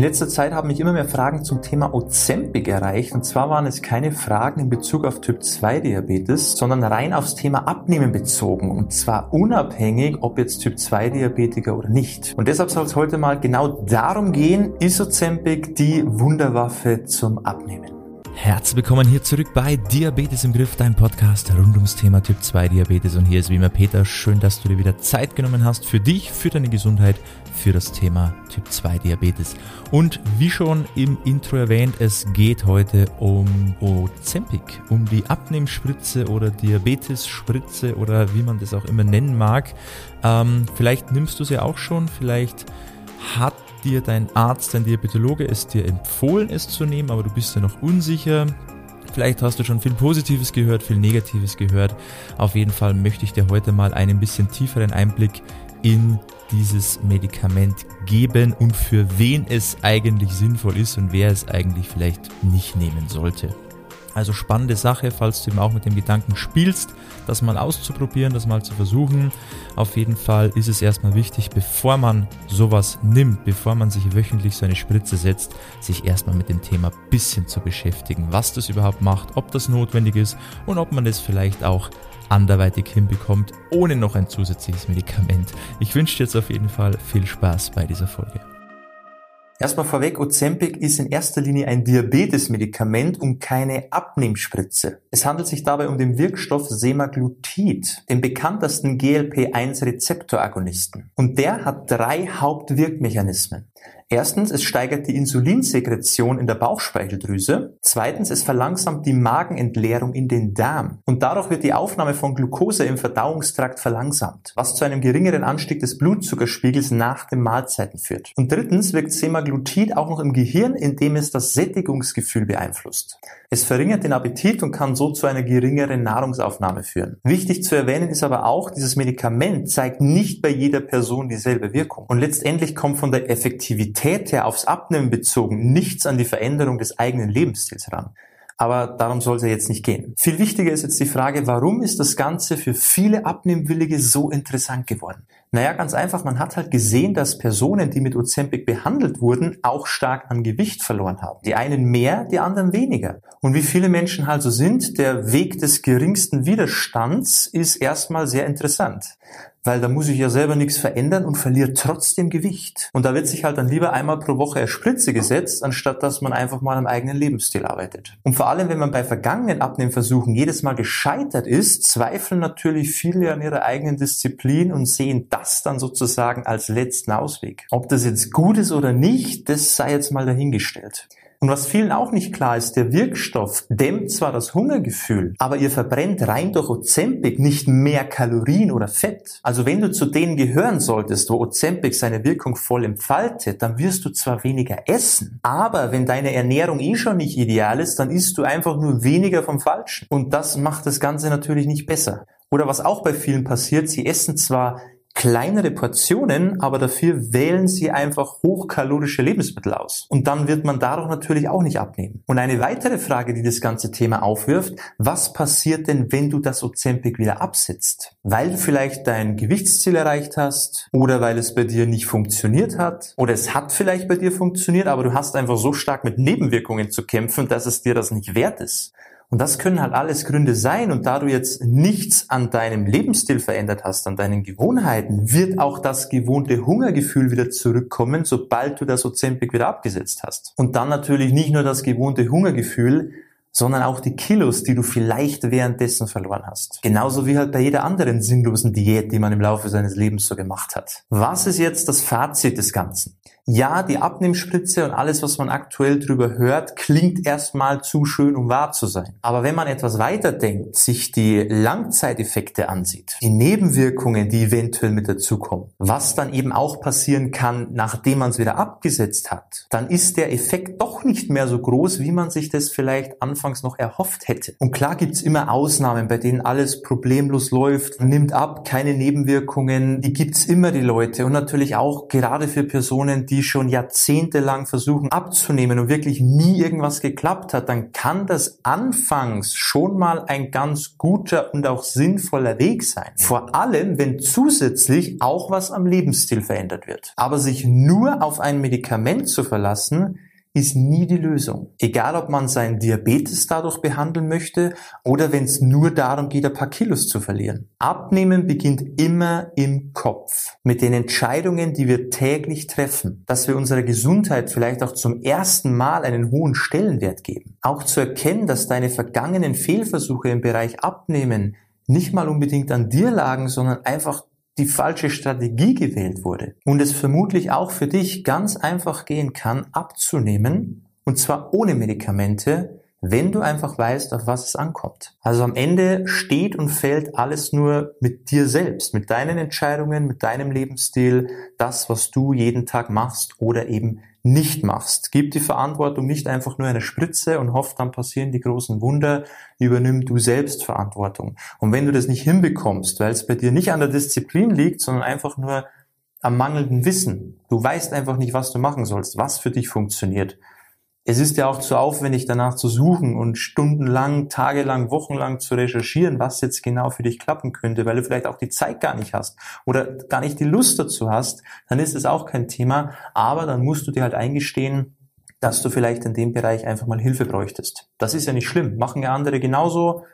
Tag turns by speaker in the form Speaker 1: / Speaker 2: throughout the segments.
Speaker 1: In letzter Zeit haben mich immer mehr Fragen zum Thema Ozempic erreicht. Und zwar waren es keine Fragen in Bezug auf Typ 2 Diabetes, sondern rein aufs Thema Abnehmen bezogen. Und zwar unabhängig, ob jetzt Typ 2 Diabetiker oder nicht. Und deshalb soll es heute mal genau darum gehen, ist Ozempic die Wunderwaffe zum Abnehmen?
Speaker 2: Herzlich willkommen hier zurück bei Diabetes im Griff, dein Podcast rund ums Thema Typ 2 Diabetes. Und hier ist wie immer Peter. Schön, dass du dir wieder Zeit genommen hast für dich, für deine Gesundheit, für das Thema Typ 2 Diabetes. Und wie schon im Intro erwähnt, es geht heute um Ozempic, um die Abnehmspritze oder Diabetes-Spritze oder wie man das auch immer nennen mag. Ähm, vielleicht nimmst du sie auch schon, vielleicht hat dir dein Arzt, dein Diabetologe es dir empfohlen, es zu nehmen, aber du bist ja noch unsicher. Vielleicht hast du schon viel Positives gehört, viel Negatives gehört. Auf jeden Fall möchte ich dir heute mal einen bisschen tieferen Einblick in dieses Medikament geben und für wen es eigentlich sinnvoll ist und wer es eigentlich vielleicht nicht nehmen sollte. Also spannende Sache, falls du eben auch mit dem Gedanken spielst, das mal auszuprobieren, das mal zu versuchen. Auf jeden Fall ist es erstmal wichtig, bevor man sowas nimmt, bevor man sich wöchentlich so eine Spritze setzt, sich erstmal mit dem Thema bisschen zu beschäftigen, was das überhaupt macht, ob das notwendig ist und ob man das vielleicht auch anderweitig hinbekommt, ohne noch ein zusätzliches Medikament. Ich wünsche dir jetzt auf jeden Fall viel Spaß bei dieser Folge.
Speaker 1: Erstmal vorweg, Ozempic ist in erster Linie ein Diabetesmedikament und keine Abnehmspritze. Es handelt sich dabei um den Wirkstoff Semaglutid, den bekanntesten GLP-1-Rezeptoragonisten. Und der hat drei Hauptwirkmechanismen. Erstens, es steigert die Insulinsekretion in der Bauchspeicheldrüse. Zweitens, es verlangsamt die Magenentleerung in den Darm. Und dadurch wird die Aufnahme von Glucose im Verdauungstrakt verlangsamt, was zu einem geringeren Anstieg des Blutzuckerspiegels nach den Mahlzeiten führt. Und drittens wirkt Semaglutid auch noch im Gehirn, indem es das Sättigungsgefühl beeinflusst. Es verringert den Appetit und kann so zu einer geringeren Nahrungsaufnahme führen. Wichtig zu erwähnen ist aber auch, dieses Medikament zeigt nicht bei jeder Person dieselbe Wirkung. Und letztendlich kommt von der Effektivität her aufs Abnehmen bezogen nichts an die Veränderung des eigenen Lebensstils ran. Aber darum soll es ja jetzt nicht gehen. Viel wichtiger ist jetzt die Frage, warum ist das Ganze für viele Abnehmwillige so interessant geworden? Naja, ganz einfach, man hat halt gesehen, dass Personen, die mit Ozempic behandelt wurden, auch stark an Gewicht verloren haben. Die einen mehr, die anderen weniger. Und wie viele Menschen halt so sind, der Weg des geringsten Widerstands ist erstmal sehr interessant weil da muss ich ja selber nichts verändern und verliere trotzdem Gewicht. Und da wird sich halt dann lieber einmal pro Woche eine Spritze gesetzt, anstatt dass man einfach mal am eigenen Lebensstil arbeitet. Und vor allem, wenn man bei vergangenen Abnehmversuchen jedes Mal gescheitert ist, zweifeln natürlich viele an ihrer eigenen Disziplin und sehen das dann sozusagen als letzten Ausweg. Ob das jetzt gut ist oder nicht, das sei jetzt mal dahingestellt. Und was vielen auch nicht klar ist, der Wirkstoff dämmt zwar das Hungergefühl, aber ihr verbrennt rein durch Ozempic nicht mehr Kalorien oder Fett. Also wenn du zu denen gehören solltest, wo Ozempic seine Wirkung voll entfaltet, dann wirst du zwar weniger essen, aber wenn deine Ernährung eh schon nicht ideal ist, dann isst du einfach nur weniger vom Falschen. Und das macht das Ganze natürlich nicht besser. Oder was auch bei vielen passiert, sie essen zwar kleinere Portionen, aber dafür wählen sie einfach hochkalorische Lebensmittel aus. Und dann wird man dadurch natürlich auch nicht abnehmen. Und eine weitere Frage, die das ganze Thema aufwirft, was passiert denn, wenn du das Ozempic wieder absetzt? Weil du vielleicht dein Gewichtsziel erreicht hast oder weil es bei dir nicht funktioniert hat oder es hat vielleicht bei dir funktioniert, aber du hast einfach so stark mit Nebenwirkungen zu kämpfen, dass es dir das nicht wert ist. Und das können halt alles Gründe sein. Und da du jetzt nichts an deinem Lebensstil verändert hast, an deinen Gewohnheiten, wird auch das gewohnte Hungergefühl wieder zurückkommen, sobald du das Ozempic wieder abgesetzt hast. Und dann natürlich nicht nur das gewohnte Hungergefühl, sondern auch die Kilos, die du vielleicht währenddessen verloren hast. Genauso wie halt bei jeder anderen sinnlosen Diät, die man im Laufe seines Lebens so gemacht hat. Was ist jetzt das Fazit des Ganzen? Ja, die Abnehmspritze und alles, was man aktuell drüber hört, klingt erstmal zu schön, um wahr zu sein. Aber wenn man etwas weiter denkt, sich die Langzeiteffekte ansieht, die Nebenwirkungen, die eventuell mit dazukommen, was dann eben auch passieren kann, nachdem man es wieder abgesetzt hat, dann ist der Effekt doch nicht mehr so groß, wie man sich das vielleicht anfangs noch erhofft hätte. Und klar gibt's immer Ausnahmen, bei denen alles problemlos läuft, nimmt ab, keine Nebenwirkungen, die gibt's immer die Leute und natürlich auch gerade für Personen, die schon jahrzehntelang versuchen abzunehmen und wirklich nie irgendwas geklappt hat, dann kann das anfangs schon mal ein ganz guter und auch sinnvoller Weg sein. Vor allem, wenn zusätzlich auch was am Lebensstil verändert wird. Aber sich nur auf ein Medikament zu verlassen, ist nie die Lösung. Egal, ob man seinen Diabetes dadurch behandeln möchte oder wenn es nur darum geht, ein paar Kilos zu verlieren. Abnehmen beginnt immer im Kopf. Mit den Entscheidungen, die wir täglich treffen. Dass wir unserer Gesundheit vielleicht auch zum ersten Mal einen hohen Stellenwert geben. Auch zu erkennen, dass deine vergangenen Fehlversuche im Bereich Abnehmen nicht mal unbedingt an dir lagen, sondern einfach die falsche Strategie gewählt wurde und es vermutlich auch für dich ganz einfach gehen kann, abzunehmen und zwar ohne Medikamente, wenn du einfach weißt, auf was es ankommt. Also am Ende steht und fällt alles nur mit dir selbst, mit deinen Entscheidungen, mit deinem Lebensstil, das, was du jeden Tag machst oder eben nicht machst. Gib die Verantwortung nicht einfach nur eine Spritze und hofft, dann passieren die großen Wunder. Übernimm du selbst Verantwortung. Und wenn du das nicht hinbekommst, weil es bei dir nicht an der Disziplin liegt, sondern einfach nur am mangelnden Wissen, du weißt einfach nicht, was du machen sollst, was für dich funktioniert, es ist ja auch zu aufwendig, danach zu suchen und stundenlang, tagelang, wochenlang zu recherchieren, was jetzt genau für dich klappen könnte, weil du vielleicht auch die Zeit gar nicht hast oder gar nicht die Lust dazu hast, dann ist es auch kein Thema. Aber dann musst du dir halt eingestehen, dass du vielleicht in dem Bereich einfach mal Hilfe bräuchtest. Das ist ja nicht schlimm. Machen ja andere genauso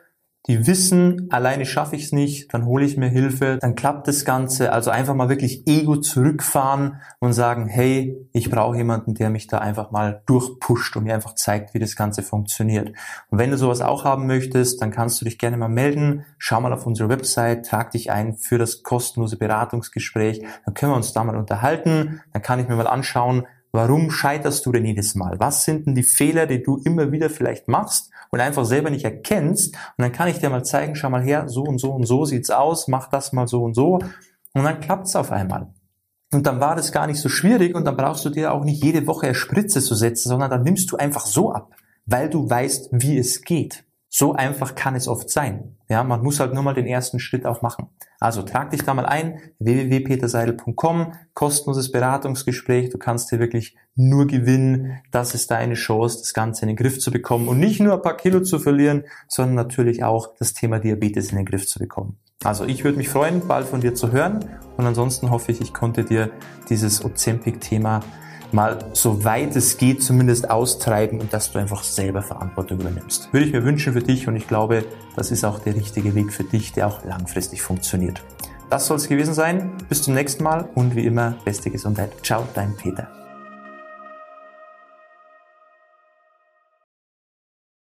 Speaker 1: die wissen, alleine schaffe ich es nicht, dann hole ich mir Hilfe, dann klappt das Ganze. Also einfach mal wirklich Ego zurückfahren und sagen, hey, ich brauche jemanden, der mich da einfach mal durchpusht und mir einfach zeigt, wie das Ganze funktioniert. Und wenn du sowas auch haben möchtest, dann kannst du dich gerne mal melden. Schau mal auf unsere Website, trag dich ein für das kostenlose Beratungsgespräch. Dann können wir uns da mal unterhalten. Dann kann ich mir mal anschauen, Warum scheiterst du denn jedes Mal? Was sind denn die Fehler, die du immer wieder vielleicht machst und einfach selber nicht erkennst? Und dann kann ich dir mal zeigen, schau mal her, so und so und so sieht's aus, mach das mal so und so. Und dann klappt's auf einmal. Und dann war das gar nicht so schwierig und dann brauchst du dir auch nicht jede Woche eine Spritze zu setzen, sondern dann nimmst du einfach so ab, weil du weißt, wie es geht. So einfach kann es oft sein. Ja, man muss halt nur mal den ersten Schritt auch machen. Also trag dich da mal ein, www.peterseidel.com, kostenloses Beratungsgespräch. Du kannst dir wirklich nur gewinnen. Das ist deine Chance, das Ganze in den Griff zu bekommen und nicht nur ein paar Kilo zu verlieren, sondern natürlich auch das Thema Diabetes in den Griff zu bekommen. Also ich würde mich freuen, bald von dir zu hören und ansonsten hoffe ich, ich konnte dir dieses Ozempic-Thema mal so weit es geht zumindest austreiben und dass du einfach selber Verantwortung übernimmst. Würde ich mir wünschen für dich und ich glaube, das ist auch der richtige Weg für dich, der auch langfristig funktioniert. Das soll es gewesen sein. Bis zum nächsten Mal und wie immer, beste Gesundheit. Ciao, dein Peter.